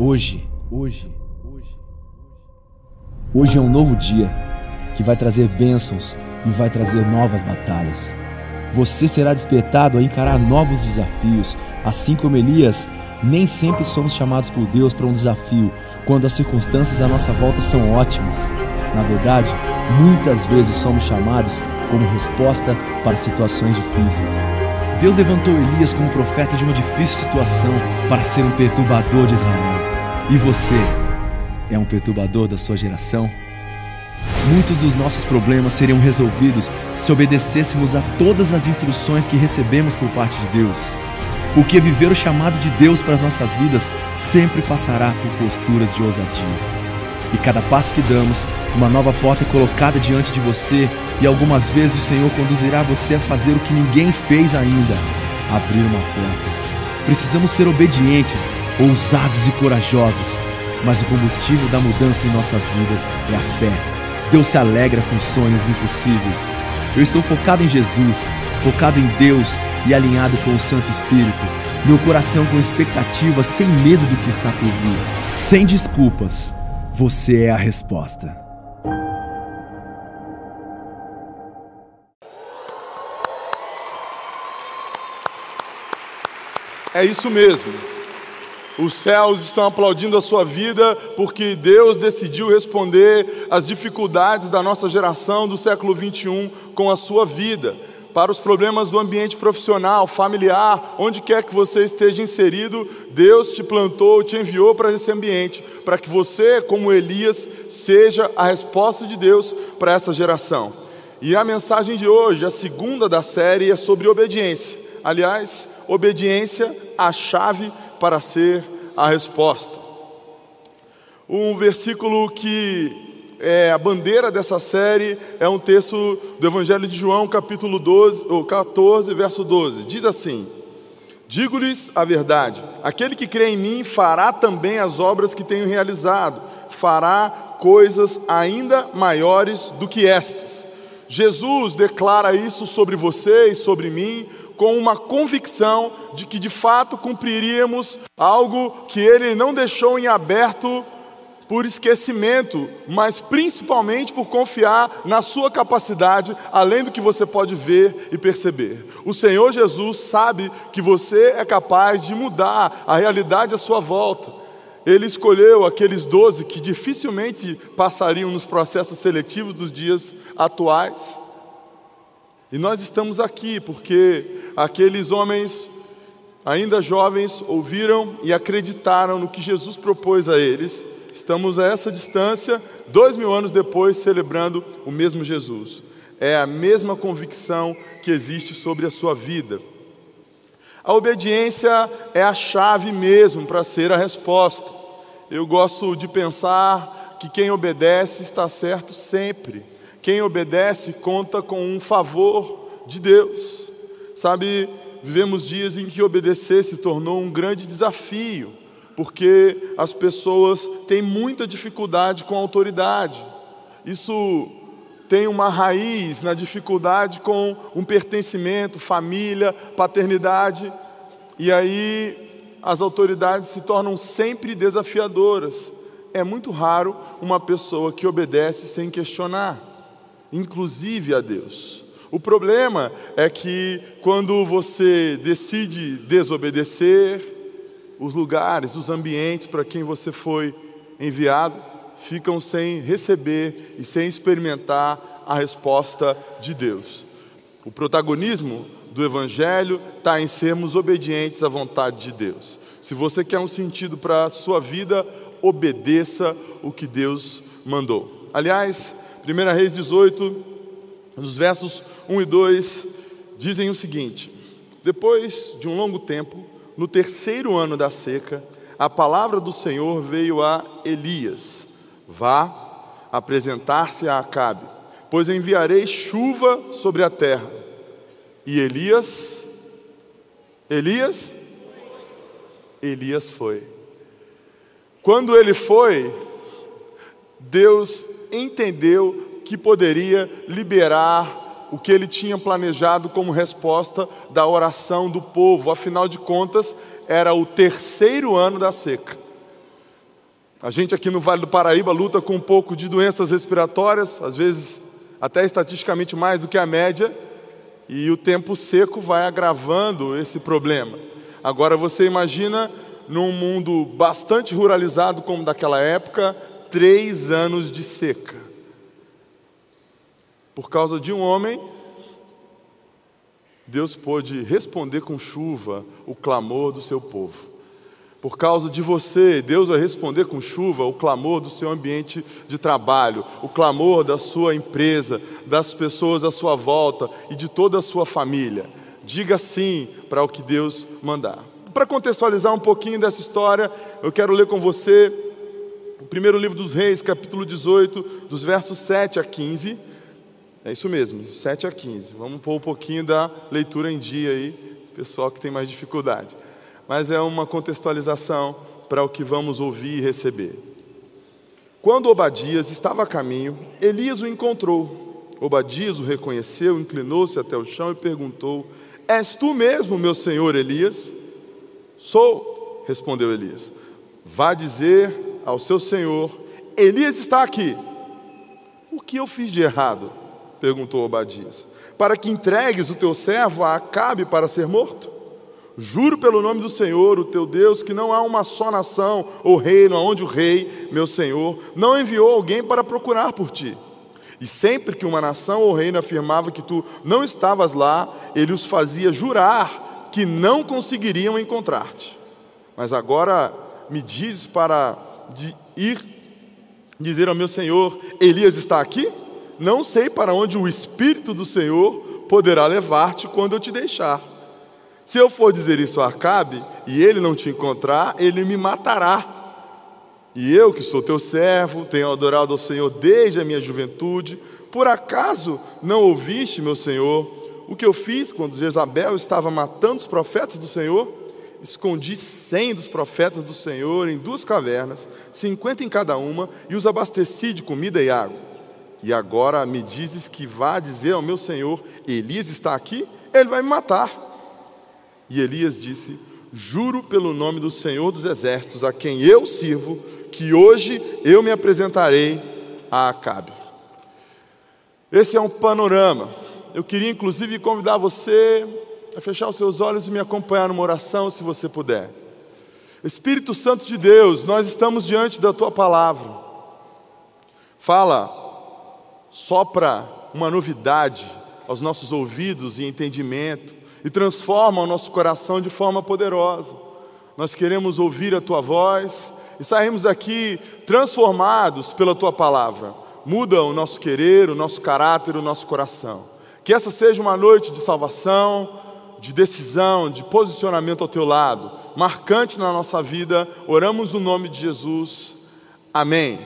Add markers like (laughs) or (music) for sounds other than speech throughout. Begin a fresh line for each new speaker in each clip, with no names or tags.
Hoje, hoje, hoje. Hoje é um novo dia que vai trazer bênçãos e vai trazer novas batalhas. Você será despertado a encarar novos desafios, assim como Elias. Nem sempre somos chamados por Deus para um desafio quando as circunstâncias à nossa volta são ótimas. Na verdade, muitas vezes somos chamados como resposta para situações difíceis. Deus levantou Elias como profeta de uma difícil situação para ser um perturbador de Israel. E você é um perturbador da sua geração? Muitos dos nossos problemas seriam resolvidos se obedecêssemos a todas as instruções que recebemos por parte de Deus. Porque viver o chamado de Deus para as nossas vidas sempre passará por posturas de ousadia. E cada passo que damos, uma nova porta é colocada diante de você, e algumas vezes o Senhor conduzirá você a fazer o que ninguém fez ainda abrir uma porta. Precisamos ser obedientes, ousados e corajosos, mas o combustível da mudança em nossas vidas é a fé. Deus se alegra com sonhos impossíveis. Eu estou focado em Jesus, focado em Deus e alinhado com o Santo Espírito. Meu coração com expectativa, sem medo do que está por vir, sem desculpas você é a resposta.
É isso mesmo. Os céus estão aplaudindo a sua vida porque Deus decidiu responder às dificuldades da nossa geração do século 21 com a sua vida para os problemas do ambiente profissional, familiar, onde quer que você esteja inserido, Deus te plantou, te enviou para esse ambiente, para que você, como Elias, seja a resposta de Deus para essa geração. E a mensagem de hoje, a segunda da série, é sobre obediência. Aliás, obediência, a chave para ser a resposta. Um versículo que é, a bandeira dessa série é um texto do Evangelho de João, capítulo 12, ou 14, verso 12. Diz assim: Digo-lhes a verdade: aquele que crê em mim fará também as obras que tenho realizado, fará coisas ainda maiores do que estas. Jesus declara isso sobre você e sobre mim, com uma convicção de que de fato cumpriríamos algo que ele não deixou em aberto por esquecimento, mas principalmente por confiar na sua capacidade, além do que você pode ver e perceber. O Senhor Jesus sabe que você é capaz de mudar a realidade à sua volta. Ele escolheu aqueles doze que dificilmente passariam nos processos seletivos dos dias atuais. E nós estamos aqui porque aqueles homens, ainda jovens, ouviram e acreditaram no que Jesus propôs a eles Estamos a essa distância, dois mil anos depois, celebrando o mesmo Jesus. É a mesma convicção que existe sobre a sua vida. A obediência é a chave mesmo para ser a resposta. Eu gosto de pensar que quem obedece está certo sempre. Quem obedece conta com um favor de Deus. Sabe, vivemos dias em que obedecer se tornou um grande desafio porque as pessoas têm muita dificuldade com a autoridade. Isso tem uma raiz na dificuldade com um pertencimento, família, paternidade, e aí as autoridades se tornam sempre desafiadoras. É muito raro uma pessoa que obedece sem questionar, inclusive a Deus. O problema é que quando você decide desobedecer, os lugares, os ambientes para quem você foi enviado ficam sem receber e sem experimentar a resposta de Deus. O protagonismo do Evangelho está em sermos obedientes à vontade de Deus. Se você quer um sentido para a sua vida, obedeça o que Deus mandou. Aliás, 1 Reis 18, nos versos 1 e 2, dizem o seguinte: Depois de um longo tempo, no terceiro ano da seca, a palavra do Senhor veio a Elias: Vá apresentar-se a Acabe, pois enviarei chuva sobre a terra. E Elias, Elias, Elias foi. Quando ele foi, Deus entendeu que poderia liberar o que ele tinha planejado como resposta da oração do povo. Afinal de contas, era o terceiro ano da seca. A gente aqui no Vale do Paraíba luta com um pouco de doenças respiratórias, às vezes até estatisticamente mais do que a média, e o tempo seco vai agravando esse problema. Agora você imagina num mundo bastante ruralizado como daquela época, três anos de seca. Por causa de um homem, Deus pôde responder com chuva o clamor do seu povo. Por causa de você, Deus vai responder com chuva o clamor do seu ambiente de trabalho, o clamor da sua empresa, das pessoas à sua volta e de toda a sua família. Diga sim para o que Deus mandar. Para contextualizar um pouquinho dessa história, eu quero ler com você primeiro livro dos Reis, capítulo 18, dos versos 7 a 15. É isso mesmo, 7 a 15. Vamos pôr um pouquinho da leitura em dia aí, pessoal que tem mais dificuldade mas é uma contextualização para o que vamos ouvir e receber. Quando Obadias estava a caminho, Elias o encontrou. Obadias o reconheceu, inclinou-se até o chão e perguntou: És tu mesmo, meu senhor Elias? Sou, respondeu Elias. Vá dizer ao seu senhor: Elias está aqui. O que eu fiz de errado? perguntou Obadias. Para que entregues o teu servo a Acabe para ser morto? Juro pelo nome do Senhor, o teu Deus, que não há uma só nação ou reino onde o rei, meu Senhor, não enviou alguém para procurar por ti. E sempre que uma nação ou reino afirmava que tu não estavas lá, ele os fazia jurar que não conseguiriam encontrar-te. Mas agora me dizes para ir dizer ao meu Senhor: Elias está aqui? Não sei para onde o Espírito do Senhor poderá levar-te quando eu te deixar. Se eu for dizer isso a Acabe e ele não te encontrar, ele me matará. E eu, que sou teu servo, tenho adorado ao Senhor desde a minha juventude, por acaso não ouviste, meu Senhor, o que eu fiz quando Jezabel estava matando os profetas do Senhor? Escondi cem dos profetas do Senhor em duas cavernas, cinquenta em cada uma, e os abasteci de comida e água. E agora me dizes que vá dizer ao meu Senhor: Elias está aqui? Ele vai me matar. E Elias disse: Juro pelo nome do Senhor dos Exércitos, a quem eu sirvo, que hoje eu me apresentarei a Acabe. Esse é um panorama. Eu queria inclusive convidar você a fechar os seus olhos e me acompanhar numa oração, se você puder. Espírito Santo de Deus, nós estamos diante da tua palavra. Fala, sopra uma novidade aos nossos ouvidos e entendimento e transforma o nosso coração de forma poderosa. Nós queremos ouvir a tua voz e saímos daqui transformados pela tua palavra. Muda o nosso querer, o nosso caráter, o nosso coração. Que essa seja uma noite de salvação, de decisão, de posicionamento ao teu lado, marcante na nossa vida. Oramos no nome de Jesus. Amém.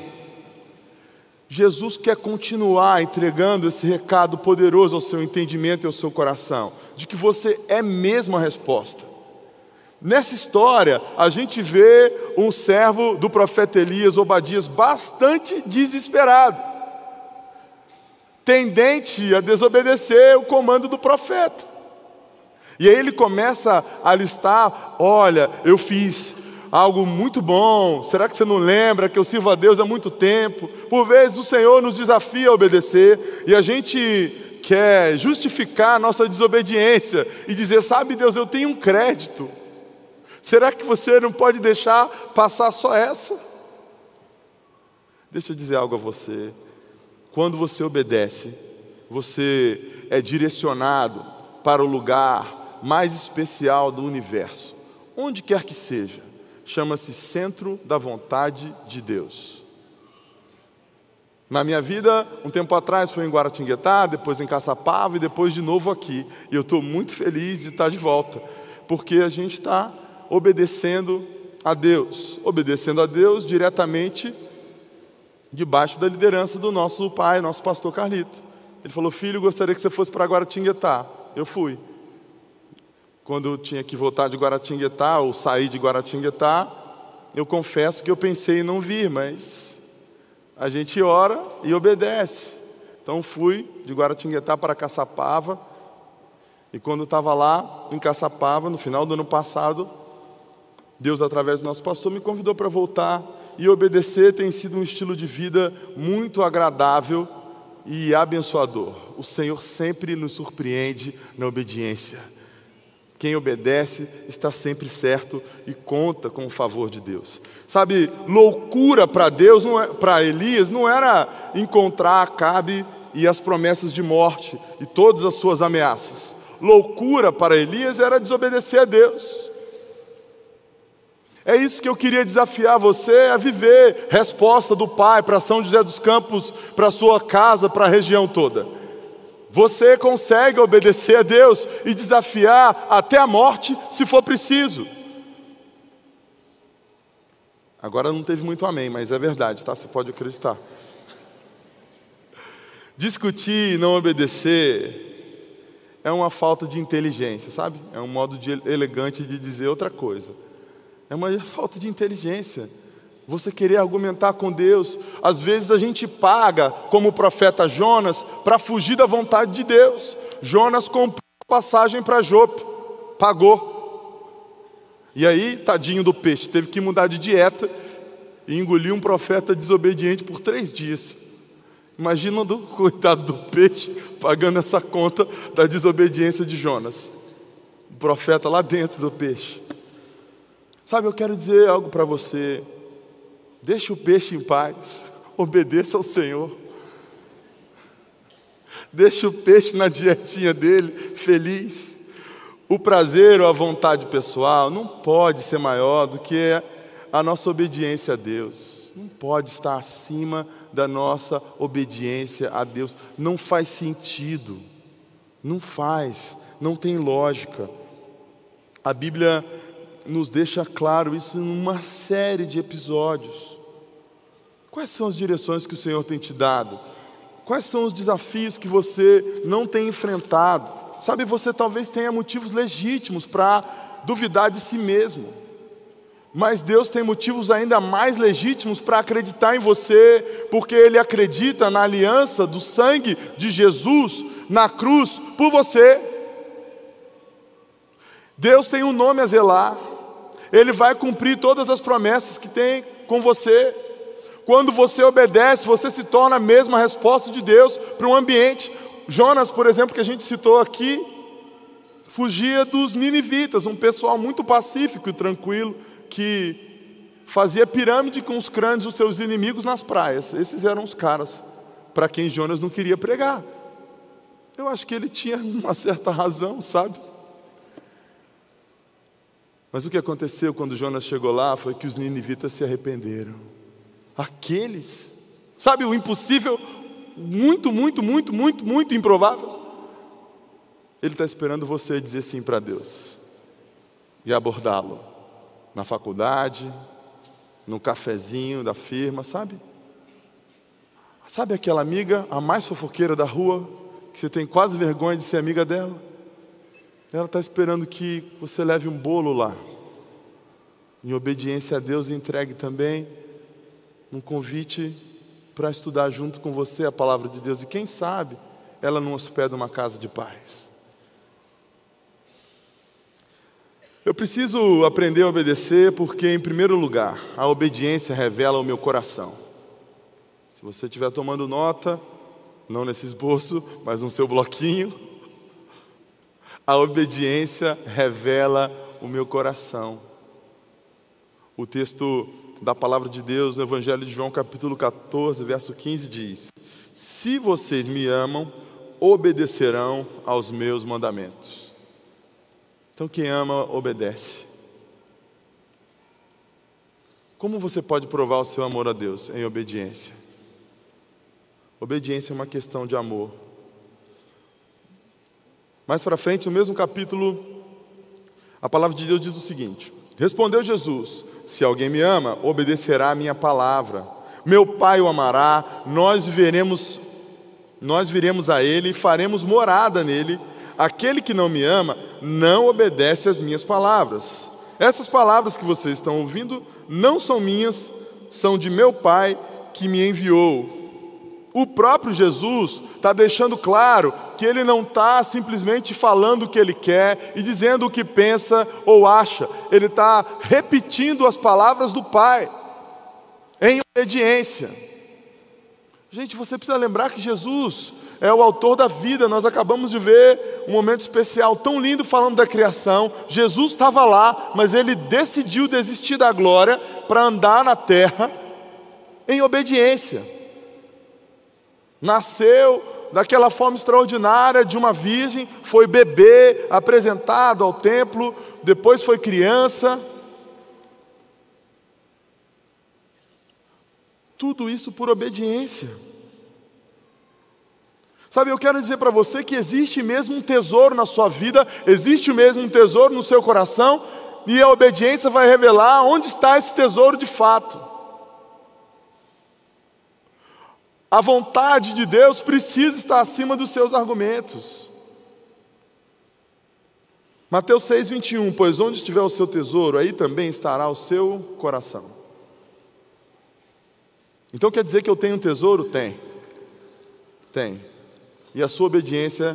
Jesus quer continuar entregando esse recado poderoso ao seu entendimento e ao seu coração, de que você é mesmo a resposta. Nessa história, a gente vê um servo do profeta Elias, Obadias, bastante desesperado, tendente a desobedecer o comando do profeta. E aí ele começa a listar: olha, eu fiz algo muito bom. Será que você não lembra que eu sirvo a Deus há muito tempo? Por vezes o Senhor nos desafia a obedecer e a gente quer justificar a nossa desobediência e dizer: Sabe, Deus, eu tenho um crédito. Será que você não pode deixar passar só essa? Deixa eu dizer algo a você. Quando você obedece, você é direcionado para o lugar mais especial do universo, onde quer que seja chama-se Centro da Vontade de Deus. Na minha vida, um tempo atrás foi em Guaratinguetá, depois em Caçapava e depois de novo aqui. E eu estou muito feliz de estar de volta, porque a gente está obedecendo a Deus, obedecendo a Deus diretamente debaixo da liderança do nosso pai, nosso pastor Carlito. Ele falou: Filho, gostaria que você fosse para Guaratinguetá. Eu fui. Quando eu tinha que voltar de Guaratinguetá ou sair de Guaratinguetá, eu confesso que eu pensei em não vir, mas a gente ora e obedece. Então fui de Guaratinguetá para Caçapava, e quando estava lá em Caçapava, no final do ano passado, Deus, através do nosso pastor, me convidou para voltar e obedecer tem sido um estilo de vida muito agradável e abençoador. O Senhor sempre nos surpreende na obediência. Quem obedece está sempre certo e conta com o favor de Deus. Sabe, loucura para Deus, é, para Elias, não era encontrar Acabe e as promessas de morte e todas as suas ameaças. Loucura para Elias era desobedecer a Deus. É isso que eu queria desafiar você a viver. Resposta do Pai para São José dos Campos, para sua casa, para a região toda. Você consegue obedecer a Deus e desafiar até a morte, se for preciso. Agora não teve muito amém, mas é verdade, tá? Você pode acreditar. (laughs) Discutir e não obedecer é uma falta de inteligência, sabe? É um modo de, elegante de dizer outra coisa. É uma falta de inteligência. Você querer argumentar com Deus. Às vezes a gente paga, como o profeta Jonas, para fugir da vontade de Deus. Jonas comprou passagem para Jope, pagou. E aí, tadinho do peixe, teve que mudar de dieta e engolir um profeta desobediente por três dias. Imagina o (laughs) coitado do peixe pagando essa conta da desobediência de Jonas. O profeta lá dentro do peixe. Sabe, eu quero dizer algo para você. Deixe o peixe em paz. Obedeça ao Senhor. Deixe o peixe na dietinha dele, feliz. O prazer ou a vontade pessoal não pode ser maior do que a nossa obediência a Deus. Não pode estar acima da nossa obediência a Deus. Não faz sentido. Não faz. Não tem lógica. A Bíblia nos deixa claro isso em uma série de episódios. Quais são as direções que o Senhor tem te dado? Quais são os desafios que você não tem enfrentado? Sabe, você talvez tenha motivos legítimos para duvidar de si mesmo, mas Deus tem motivos ainda mais legítimos para acreditar em você, porque Ele acredita na aliança do sangue de Jesus na cruz por você. Deus tem um nome a zelar, ele vai cumprir todas as promessas que tem com você. Quando você obedece, você se torna a mesma resposta de Deus para um ambiente. Jonas, por exemplo, que a gente citou aqui, fugia dos ninivitas, um pessoal muito pacífico e tranquilo, que fazia pirâmide com os crânios dos seus inimigos nas praias. Esses eram os caras para quem Jonas não queria pregar. Eu acho que ele tinha uma certa razão, sabe? Mas o que aconteceu quando Jonas chegou lá foi que os ninivitas se arrependeram. Aqueles, sabe o impossível, muito, muito, muito, muito, muito improvável. Ele está esperando você dizer sim para Deus e abordá-lo na faculdade, no cafezinho da firma, sabe? Sabe aquela amiga, a mais fofoqueira da rua, que você tem quase vergonha de ser amiga dela? Ela está esperando que você leve um bolo lá. Em obediência a Deus, entregue também um convite para estudar junto com você a palavra de Deus. E quem sabe ela não hospeda uma casa de paz. Eu preciso aprender a obedecer porque, em primeiro lugar, a obediência revela o meu coração. Se você estiver tomando nota, não nesse esboço, mas no seu bloquinho, a obediência revela o meu coração. O texto da palavra de Deus no Evangelho de João, capítulo 14, verso 15 diz: Se vocês me amam, obedecerão aos meus mandamentos. Então, quem ama, obedece. Como você pode provar o seu amor a Deus? Em obediência. Obediência é uma questão de amor. Mais para frente, no mesmo capítulo, a palavra de Deus diz o seguinte: Respondeu Jesus: Se alguém me ama, obedecerá a minha palavra. Meu Pai o amará, nós veremos nós viremos a ele e faremos morada nele. Aquele que não me ama não obedece às minhas palavras. Essas palavras que vocês estão ouvindo não são minhas, são de meu Pai que me enviou. O próprio Jesus está deixando claro que ele não está simplesmente falando o que ele quer e dizendo o que pensa ou acha, ele está repetindo as palavras do Pai. obediência. Gente, você precisa lembrar que Jesus é o autor da vida. Nós acabamos de ver um momento especial tão lindo falando da criação. Jesus estava lá, mas ele decidiu desistir da glória para andar na terra em obediência. Nasceu daquela forma extraordinária de uma virgem, foi bebê, apresentado ao templo, depois foi criança. Tudo isso por obediência. Sabe, eu quero dizer para você que existe mesmo um tesouro na sua vida, existe mesmo um tesouro no seu coração, e a obediência vai revelar onde está esse tesouro de fato. A vontade de Deus precisa estar acima dos seus argumentos. Mateus 6, 21, pois onde estiver o seu tesouro, aí também estará o seu coração. Então quer dizer que eu tenho um tesouro? Tem. Tem. E a sua obediência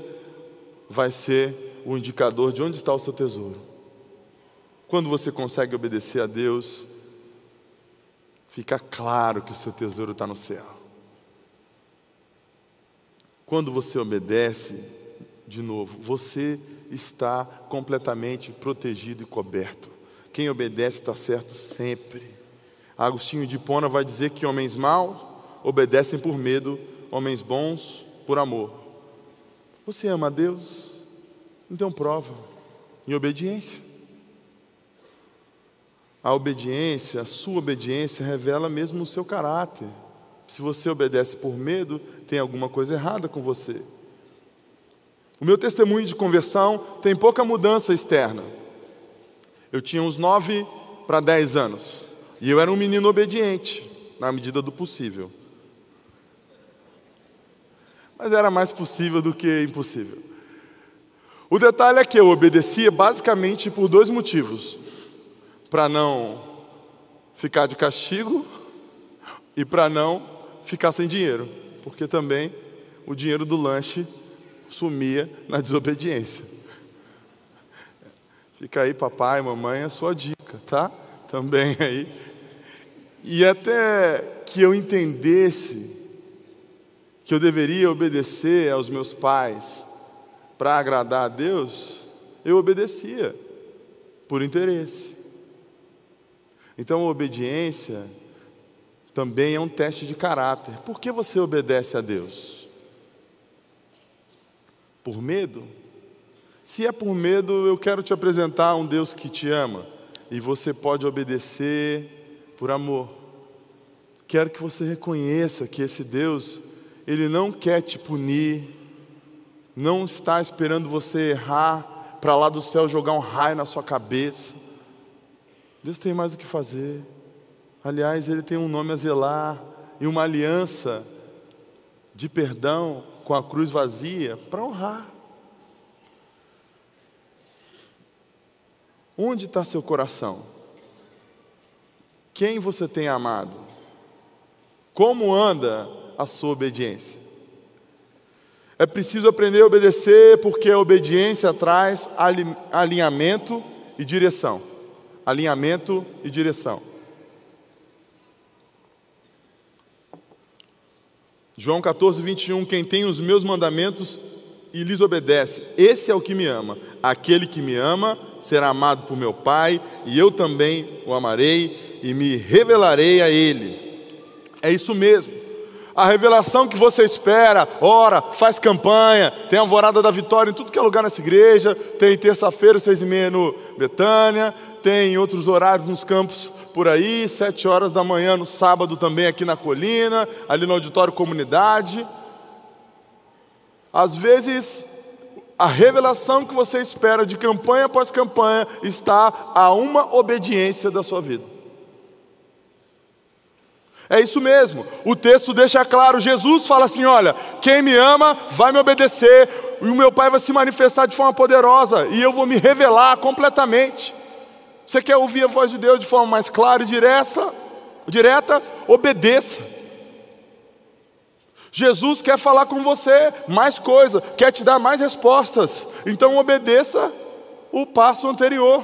vai ser o indicador de onde está o seu tesouro. Quando você consegue obedecer a Deus, fica claro que o seu tesouro está no céu. Quando você obedece, de novo, você está completamente protegido e coberto. Quem obedece está certo sempre. Agostinho de Pona vai dizer que homens maus obedecem por medo, homens bons por amor. Você ama a Deus? Então prova em obediência. A obediência, a sua obediência revela mesmo o seu caráter. Se você obedece por medo, tem alguma coisa errada com você. O meu testemunho de conversão tem pouca mudança externa. Eu tinha uns nove para dez anos. E eu era um menino obediente, na medida do possível. Mas era mais possível do que impossível. O detalhe é que eu obedecia basicamente por dois motivos: para não ficar de castigo e para não ficar sem dinheiro, porque também o dinheiro do lanche sumia na desobediência. Fica aí, papai, mamãe, a sua dica, tá? Também aí. E até que eu entendesse que eu deveria obedecer aos meus pais para agradar a Deus, eu obedecia por interesse. Então, a obediência também é um teste de caráter. Por que você obedece a Deus? Por medo? Se é por medo, eu quero te apresentar um Deus que te ama e você pode obedecer por amor. Quero que você reconheça que esse Deus, ele não quer te punir, não está esperando você errar para lá do céu jogar um raio na sua cabeça. Deus tem mais o que fazer. Aliás, ele tem um nome a zelar e uma aliança de perdão com a cruz vazia para honrar. Onde está seu coração? Quem você tem amado? Como anda a sua obediência? É preciso aprender a obedecer, porque a obediência traz alinhamento e direção. Alinhamento e direção. João 14, 21, quem tem os meus mandamentos e lhes obedece, esse é o que me ama. Aquele que me ama será amado por meu Pai, e eu também o amarei e me revelarei a ele. É isso mesmo. A revelação que você espera, ora, faz campanha, tem alvorada da vitória em tudo que é lugar nessa igreja, tem terça-feira, seis e meia no Betânia, tem outros horários nos campos por aí, sete horas da manhã no sábado também aqui na colina, ali no auditório comunidade. Às vezes, a revelação que você espera de campanha após campanha está a uma obediência da sua vida. É isso mesmo, o texto deixa claro: Jesus fala assim: olha, quem me ama vai me obedecer, e o meu Pai vai se manifestar de forma poderosa, e eu vou me revelar completamente. Você quer ouvir a voz de Deus de forma mais clara e direta? Direta, obedeça. Jesus quer falar com você mais coisa, quer te dar mais respostas. Então obedeça o passo anterior.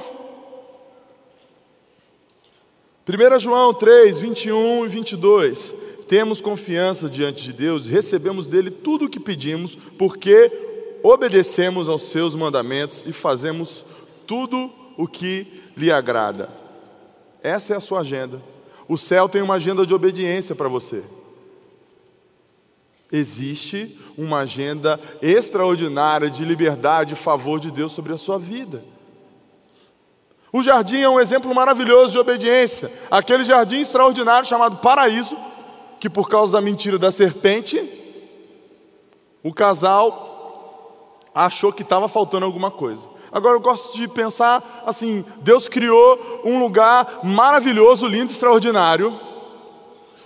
1 João 3, 21 e 22. Temos confiança diante de Deus e recebemos dele tudo o que pedimos, porque obedecemos aos seus mandamentos e fazemos tudo o que lhe agrada. Essa é a sua agenda. O céu tem uma agenda de obediência para você. Existe uma agenda extraordinária de liberdade e favor de Deus sobre a sua vida. O jardim é um exemplo maravilhoso de obediência. Aquele jardim extraordinário chamado paraíso, que por causa da mentira da serpente, o casal achou que estava faltando alguma coisa. Agora eu gosto de pensar assim: Deus criou um lugar maravilhoso, lindo, extraordinário,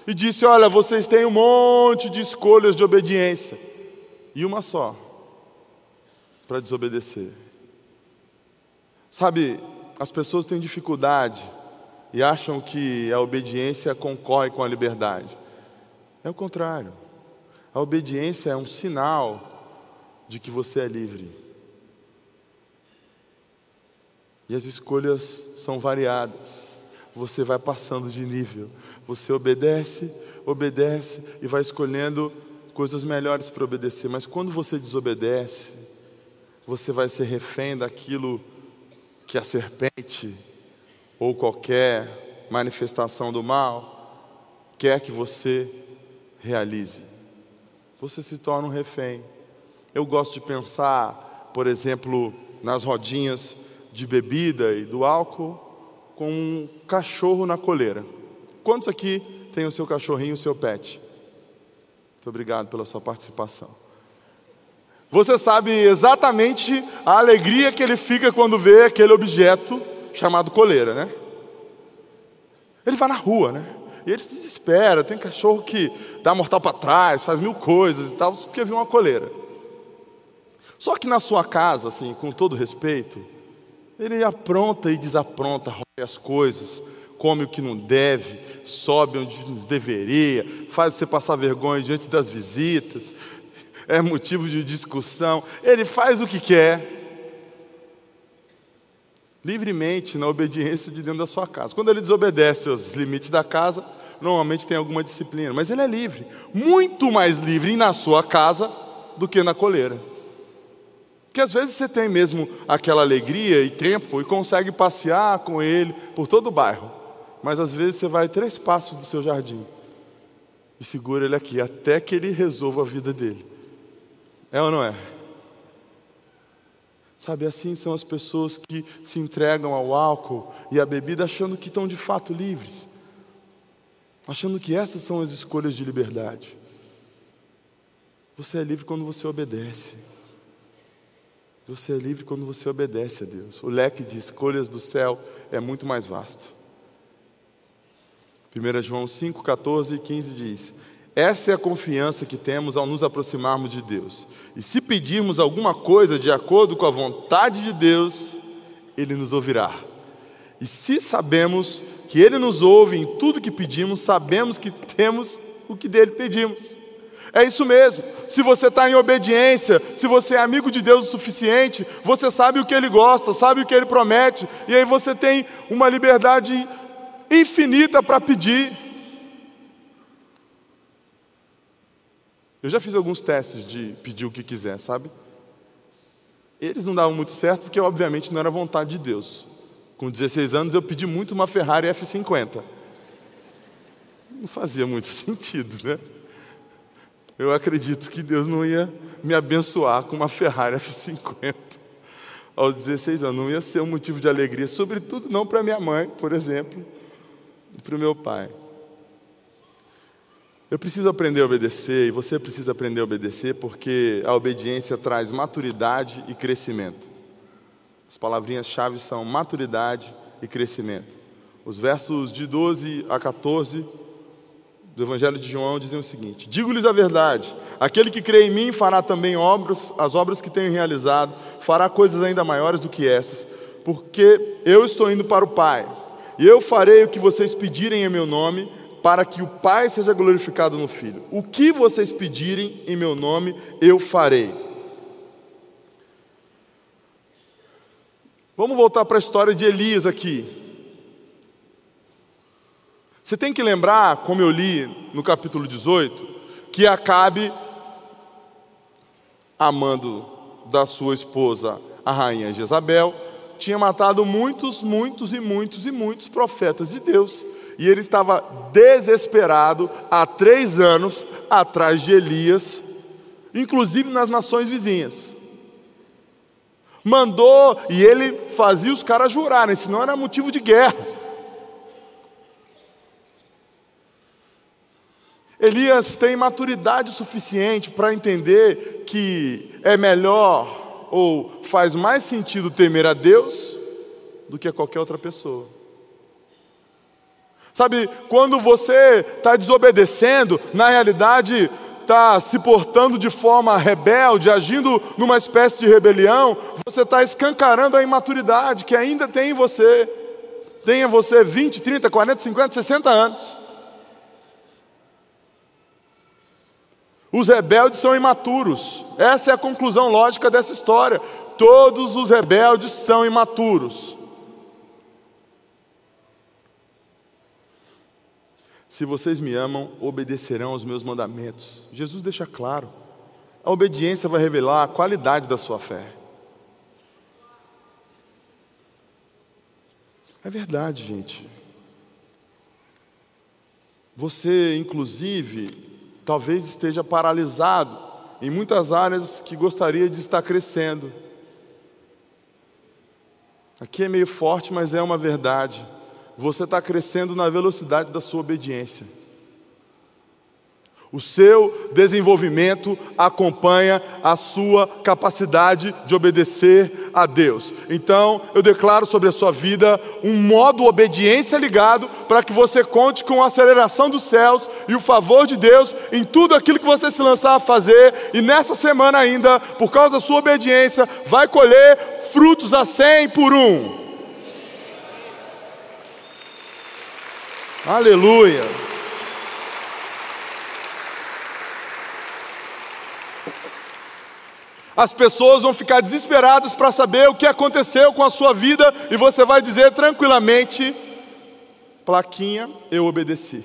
e disse: Olha, vocês têm um monte de escolhas de obediência, e uma só para desobedecer. Sabe, as pessoas têm dificuldade e acham que a obediência concorre com a liberdade. É o contrário. A obediência é um sinal de que você é livre. E as escolhas são variadas. Você vai passando de nível. Você obedece, obedece e vai escolhendo coisas melhores para obedecer. Mas quando você desobedece, você vai ser refém daquilo que a serpente ou qualquer manifestação do mal quer que você realize. Você se torna um refém. Eu gosto de pensar, por exemplo, nas rodinhas de bebida e do álcool com um cachorro na coleira. Quantos aqui tem o seu cachorrinho, o seu pet? Muito obrigado pela sua participação. Você sabe exatamente a alegria que ele fica quando vê aquele objeto chamado coleira, né? Ele vai na rua, né? E ele se desespera. Tem cachorro que dá mortal para trás, faz mil coisas e tal, porque viu uma coleira. Só que na sua casa, assim, com todo respeito, ele apronta e desapronta, rói as coisas, come o que não deve, sobe onde não deveria, faz você passar vergonha diante das visitas, é motivo de discussão, ele faz o que quer. Livremente, na obediência de dentro da sua casa. Quando ele desobedece aos limites da casa, normalmente tem alguma disciplina, mas ele é livre, muito mais livre na sua casa do que na coleira. Porque às vezes você tem mesmo aquela alegria e tempo e consegue passear com ele por todo o bairro, mas às vezes você vai três passos do seu jardim e segura ele aqui até que ele resolva a vida dele. É ou não é? Sabe, assim são as pessoas que se entregam ao álcool e à bebida achando que estão de fato livres, achando que essas são as escolhas de liberdade. Você é livre quando você obedece. Você é livre quando você obedece a Deus. O leque de escolhas do céu é muito mais vasto. 1 João 5, 14 e 15 diz: essa é a confiança que temos ao nos aproximarmos de Deus. E se pedirmos alguma coisa de acordo com a vontade de Deus, Ele nos ouvirá. E se sabemos que Ele nos ouve em tudo que pedimos, sabemos que temos o que dele pedimos. É isso mesmo. Se você está em obediência, se você é amigo de Deus o suficiente, você sabe o que Ele gosta, sabe o que Ele promete, e aí você tem uma liberdade infinita para pedir. Eu já fiz alguns testes de pedir o que quiser, sabe? Eles não davam muito certo porque, obviamente, não era vontade de Deus. Com 16 anos, eu pedi muito uma Ferrari F50. Não fazia muito (laughs) sentido, né? Eu acredito que Deus não ia me abençoar com uma Ferrari F50 aos 16 anos. Não ia ser um motivo de alegria, sobretudo não para minha mãe, por exemplo, e para o meu pai. Eu preciso aprender a obedecer e você precisa aprender a obedecer porque a obediência traz maturidade e crescimento. As palavrinhas-chave são maturidade e crescimento. Os versos de 12 a 14 do Evangelho de João dizem o seguinte: Digo-lhes a verdade, aquele que crê em mim fará também obras, as obras que tenho realizado, fará coisas ainda maiores do que essas, porque eu estou indo para o Pai, e eu farei o que vocês pedirem em meu nome para que o Pai seja glorificado no Filho. O que vocês pedirem em meu nome, eu farei. Vamos voltar para a história de Elias aqui. Você tem que lembrar, como eu li no capítulo 18, que Acabe, amando da sua esposa, a rainha Jezabel, tinha matado muitos, muitos e muitos e muitos profetas de Deus. E ele estava desesperado há três anos atrás de Elias, inclusive nas nações vizinhas. Mandou e ele fazia os caras jurarem, senão era motivo de guerra. Elias tem maturidade suficiente para entender que é melhor ou faz mais sentido temer a Deus do que a qualquer outra pessoa. Sabe, quando você está desobedecendo, na realidade está se portando de forma rebelde, agindo numa espécie de rebelião, você está escancarando a imaturidade que ainda tem em você. Tenha você 20, 30, 40, 50, 60 anos. Os rebeldes são imaturos. Essa é a conclusão lógica dessa história. Todos os rebeldes são imaturos. Se vocês me amam, obedecerão aos meus mandamentos. Jesus deixa claro. A obediência vai revelar a qualidade da sua fé. É verdade, gente. Você, inclusive, talvez esteja paralisado em muitas áreas que gostaria de estar crescendo. Aqui é meio forte, mas é uma verdade. Você está crescendo na velocidade da sua obediência. O seu desenvolvimento acompanha a sua capacidade de obedecer a Deus. Então, eu declaro sobre a sua vida um modo obediência ligado para que você conte com a aceleração dos céus e o favor de Deus em tudo aquilo que você se lançar a fazer. E nessa semana ainda, por causa da sua obediência, vai colher frutos a cem por um. Aleluia. As pessoas vão ficar desesperadas para saber o que aconteceu com a sua vida e você vai dizer tranquilamente: plaquinha, eu obedeci.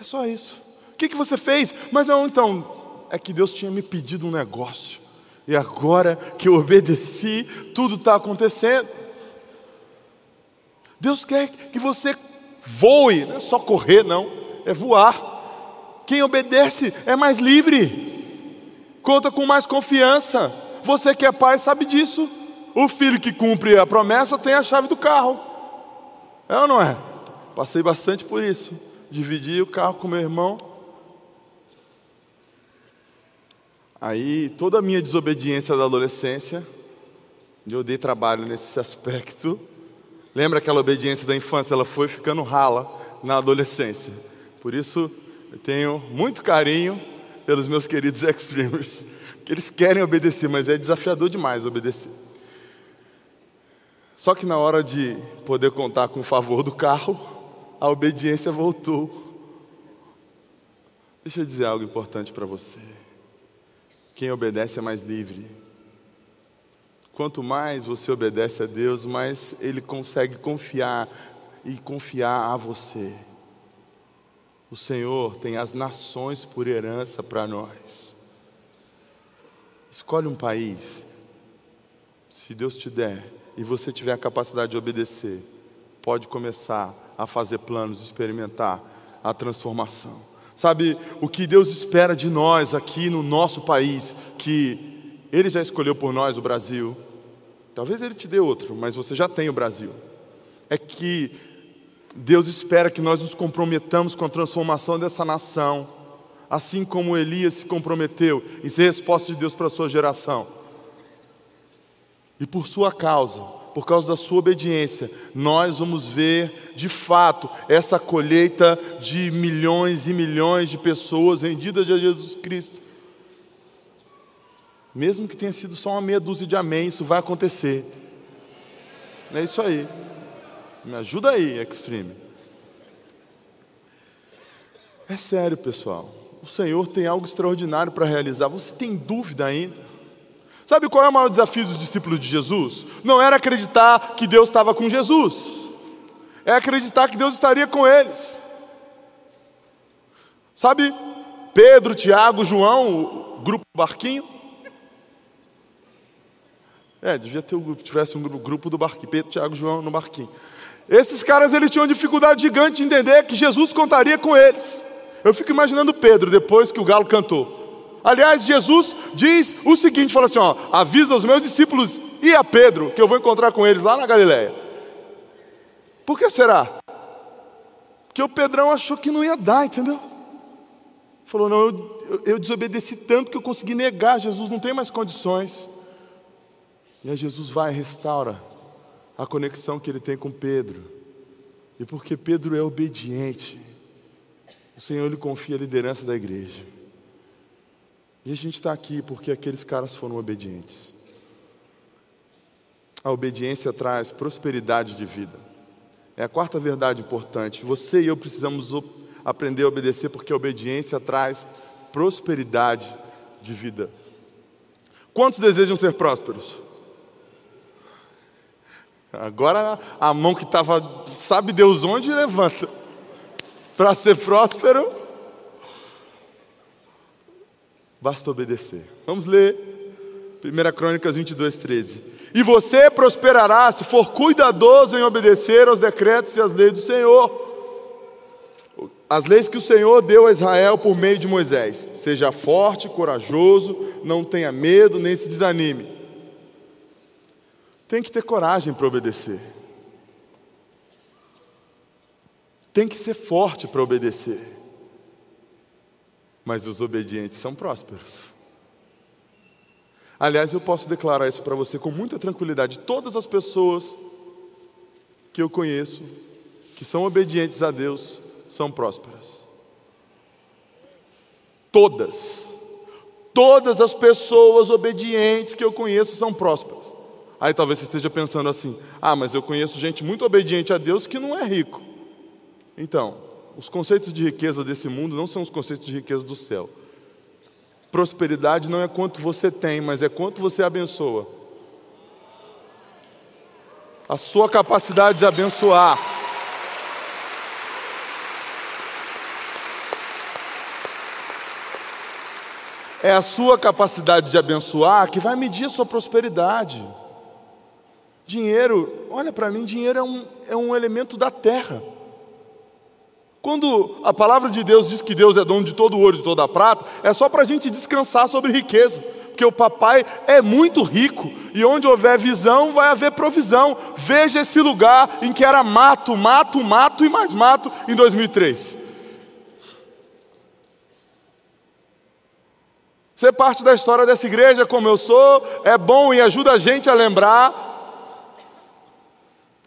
É só isso. O que, que você fez? Mas não, então, é que Deus tinha me pedido um negócio. E agora que eu obedeci, tudo está acontecendo. Deus quer que você voe, não é só correr, não, é voar. Quem obedece é mais livre conta com mais confiança. Você que é pai sabe disso. O filho que cumpre a promessa tem a chave do carro. É ou não é? Passei bastante por isso. Dividi o carro com meu irmão. Aí toda a minha desobediência da adolescência, eu dei trabalho nesse aspecto. Lembra aquela obediência da infância? Ela foi ficando rala na adolescência. Por isso eu tenho muito carinho pelos meus queridos extremers, que eles querem obedecer, mas é desafiador demais obedecer. Só que na hora de poder contar com o favor do carro, a obediência voltou. Deixa eu dizer algo importante para você. Quem obedece é mais livre. Quanto mais você obedece a Deus, mais Ele consegue confiar e confiar a você. O Senhor tem as nações por herança para nós. Escolhe um país. Se Deus te der e você tiver a capacidade de obedecer, pode começar a fazer planos, experimentar a transformação. Sabe o que Deus espera de nós aqui no nosso país, que Ele já escolheu por nós o Brasil. Talvez Ele te dê outro, mas você já tem o Brasil. É que Deus espera que nós nos comprometamos com a transformação dessa nação, assim como Elias se comprometeu em ser resposta de Deus para a sua geração. E por sua causa, por causa da sua obediência, nós vamos ver de fato essa colheita de milhões e milhões de pessoas rendidas a Jesus Cristo. Mesmo que tenha sido só uma meia dúzia de amém, isso vai acontecer. É isso aí. Me ajuda aí, Extreme. É sério, pessoal. O Senhor tem algo extraordinário para realizar. Você tem dúvida ainda? Sabe qual é o maior desafio dos discípulos de Jesus? Não era acreditar que Deus estava com Jesus. é acreditar que Deus estaria com eles. Sabe, Pedro, Tiago, João, o grupo do barquinho? É, devia ter um grupo, tivesse um grupo do barquinho, Pedro, Tiago, João no barquinho. Esses caras eles tinham dificuldade gigante de entender que Jesus contaria com eles. Eu fico imaginando Pedro depois que o galo cantou. Aliás, Jesus diz o seguinte: fala assim, ó, avisa os meus discípulos e a Pedro que eu vou encontrar com eles lá na Galileia. Por que será? Porque o Pedrão achou que não ia dar, entendeu? Falou, não, eu, eu, desobedeci tanto que eu consegui negar Jesus, não tem mais condições. E aí Jesus vai e restaura a conexão que ele tem com Pedro. E porque Pedro é obediente, o Senhor lhe confia a liderança da igreja. E a gente está aqui porque aqueles caras foram obedientes. A obediência traz prosperidade de vida. É a quarta verdade importante. Você e eu precisamos aprender a obedecer porque a obediência traz prosperidade de vida. Quantos desejam ser prósperos? Agora a mão que estava, sabe Deus onde, levanta. Para ser próspero, basta obedecer. Vamos ler 1 Crônicas 22, 13. E você prosperará se for cuidadoso em obedecer aos decretos e às leis do Senhor. As leis que o Senhor deu a Israel por meio de Moisés. Seja forte, corajoso, não tenha medo, nem se desanime tem que ter coragem para obedecer. Tem que ser forte para obedecer. Mas os obedientes são prósperos. Aliás, eu posso declarar isso para você com muita tranquilidade. Todas as pessoas que eu conheço, que são obedientes a Deus, são prósperas. Todas. Todas as pessoas obedientes que eu conheço são prósperas. Aí talvez você esteja pensando assim: ah, mas eu conheço gente muito obediente a Deus que não é rico. Então, os conceitos de riqueza desse mundo não são os conceitos de riqueza do céu. Prosperidade não é quanto você tem, mas é quanto você abençoa. A sua capacidade de abençoar. É a sua capacidade de abençoar que vai medir a sua prosperidade. Dinheiro, olha para mim, dinheiro é um, é um elemento da terra. Quando a palavra de Deus diz que Deus é dono de todo ouro e de toda a prata, é só para a gente descansar sobre riqueza, porque o papai é muito rico e onde houver visão vai haver provisão. Veja esse lugar em que era mato, mato, mato e mais mato em 2003. Ser parte da história dessa igreja, como eu sou, é bom e ajuda a gente a lembrar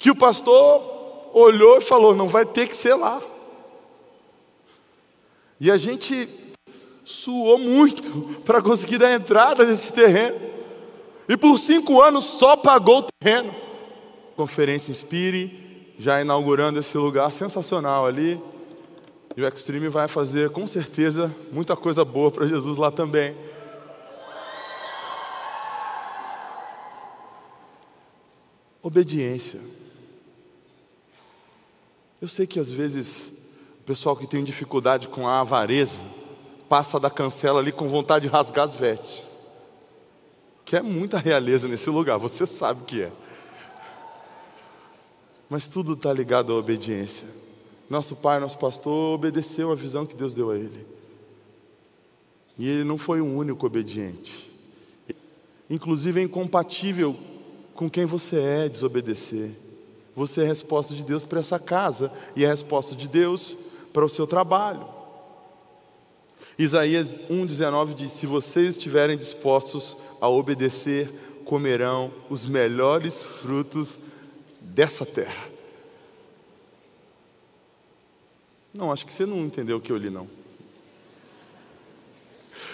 que o pastor olhou e falou: não vai ter que ser lá. E a gente suou muito (laughs) para conseguir dar entrada nesse terreno. E por cinco anos só pagou o terreno. Conferência Inspire, já inaugurando esse lugar sensacional ali. E o Extreme vai fazer com certeza muita coisa boa para Jesus lá também. Obediência. Eu sei que às vezes o pessoal que tem dificuldade com a avareza passa da cancela ali com vontade de rasgar as vestes. Que é muita realeza nesse lugar, você sabe que é. Mas tudo está ligado à obediência. Nosso pai, nosso pastor, obedeceu a visão que Deus deu a ele. E ele não foi o único obediente. Inclusive é incompatível com quem você é desobedecer. Você é a resposta de Deus para essa casa e é a resposta de Deus para o seu trabalho. Isaías 1,19 diz: Se vocês estiverem dispostos a obedecer, comerão os melhores frutos dessa terra. Não, acho que você não entendeu o que eu li, não.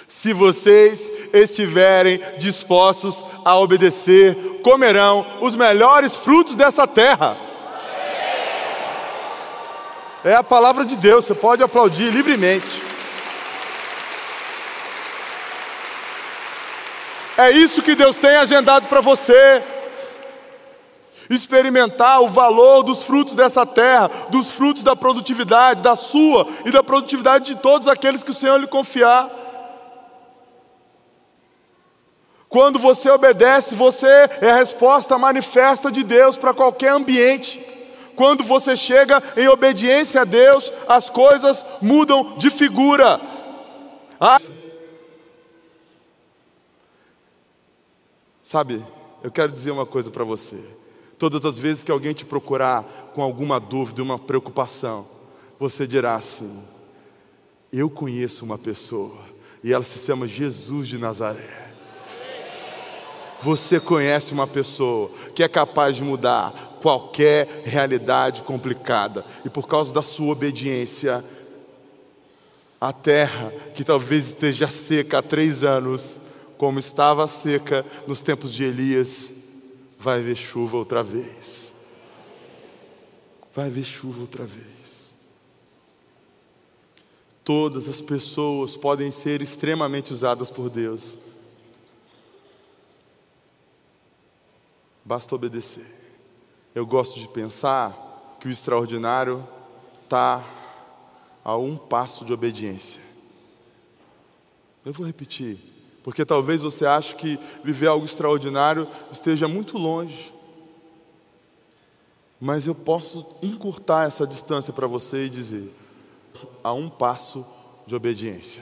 Se vocês estiverem dispostos a obedecer, comerão os melhores frutos dessa terra. É a palavra de Deus, você pode aplaudir livremente. É isso que Deus tem agendado para você. experimentar o valor dos frutos dessa terra, dos frutos da produtividade, da sua e da produtividade de todos aqueles que o Senhor lhe confiar. Quando você obedece, você é a resposta manifesta de Deus para qualquer ambiente. Quando você chega em obediência a Deus, as coisas mudam de figura. Ah. Sabe, eu quero dizer uma coisa para você. Todas as vezes que alguém te procurar com alguma dúvida, uma preocupação, você dirá assim: Eu conheço uma pessoa e ela se chama Jesus de Nazaré. Você conhece uma pessoa que é capaz de mudar qualquer realidade complicada, e por causa da sua obediência, a terra que talvez esteja seca há três anos, como estava seca nos tempos de Elias, vai ver chuva outra vez. Vai ver chuva outra vez. Todas as pessoas podem ser extremamente usadas por Deus basta obedecer. Eu gosto de pensar que o extraordinário está a um passo de obediência. Eu vou repetir, porque talvez você ache que viver algo extraordinário esteja muito longe. Mas eu posso encurtar essa distância para você e dizer: a um passo de obediência.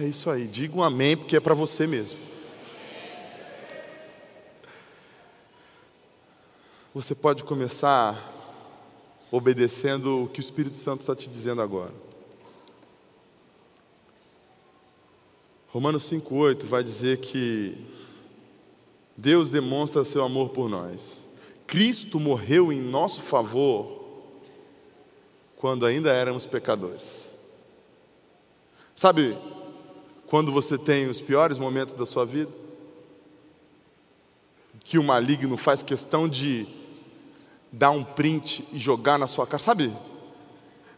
É isso aí, diga um amém, porque é para você mesmo. Você pode começar obedecendo o que o Espírito Santo está te dizendo agora. Romanos 5,8 vai dizer que Deus demonstra seu amor por nós. Cristo morreu em nosso favor quando ainda éramos pecadores. Sabe quando você tem os piores momentos da sua vida? Que o maligno faz questão de dar um print e jogar na sua cara, sabe?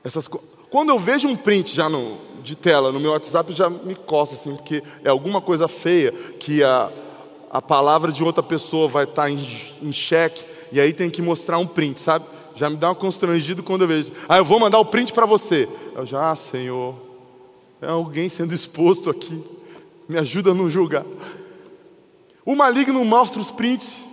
Essas Quando eu vejo um print já no, de tela no meu WhatsApp, já me coça assim, porque é alguma coisa feia que a, a palavra de outra pessoa vai estar tá em, em xeque, e aí tem que mostrar um print, sabe? Já me dá um constrangido quando eu vejo. Ah, eu vou mandar o print para você. Eu já, ah, Senhor, é alguém sendo exposto aqui. Me ajuda a não julgar. O maligno mostra os prints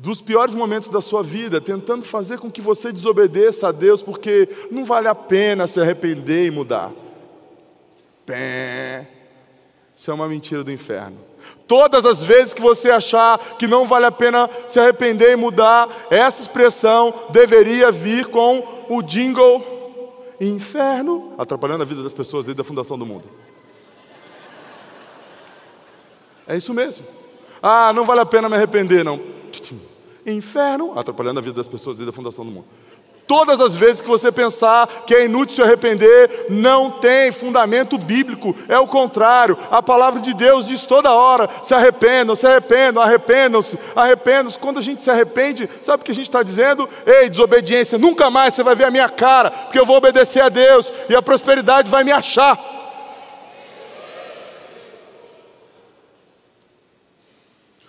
dos piores momentos da sua vida, tentando fazer com que você desobedeça a Deus, porque não vale a pena se arrepender e mudar. Pé. Isso é uma mentira do inferno. Todas as vezes que você achar que não vale a pena se arrepender e mudar, essa expressão deveria vir com o jingle inferno, atrapalhando a vida das pessoas desde a fundação do mundo. É isso mesmo. Ah, não vale a pena me arrepender, não inferno, atrapalhando a vida das pessoas desde a fundação do mundo. Todas as vezes que você pensar que é inútil se arrepender, não tem fundamento bíblico, é o contrário. A palavra de Deus diz toda hora: se arrependam, se arrependam, arrependam-se, arrependam-se. Quando a gente se arrepende, sabe o que a gente está dizendo? Ei, desobediência, nunca mais você vai ver a minha cara, porque eu vou obedecer a Deus e a prosperidade vai me achar.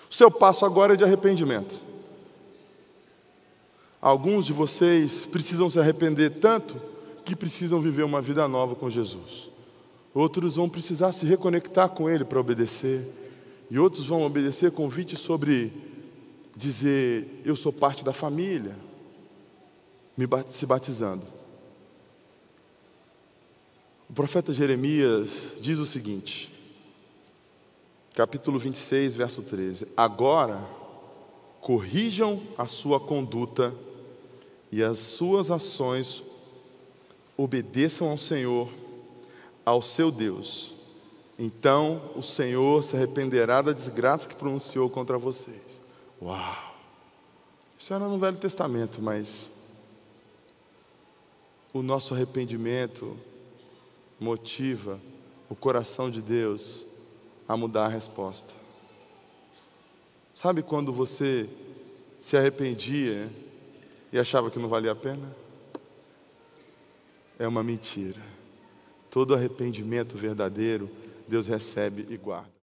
O seu passo agora é de arrependimento. Alguns de vocês precisam se arrepender tanto que precisam viver uma vida nova com Jesus. Outros vão precisar se reconectar com Ele para obedecer. E outros vão obedecer convite sobre dizer: Eu sou parte da família, me se batizando. O profeta Jeremias diz o seguinte, capítulo 26, verso 13: Agora corrijam a sua conduta e as suas ações obedeçam ao Senhor, ao seu Deus. Então o Senhor se arrependerá da desgraça que pronunciou contra vocês. Uau! Isso era no Velho Testamento, mas o nosso arrependimento motiva o coração de Deus a mudar a resposta. Sabe quando você se arrependia e achava que não valia a pena? É uma mentira. Todo arrependimento verdadeiro, Deus recebe e guarda.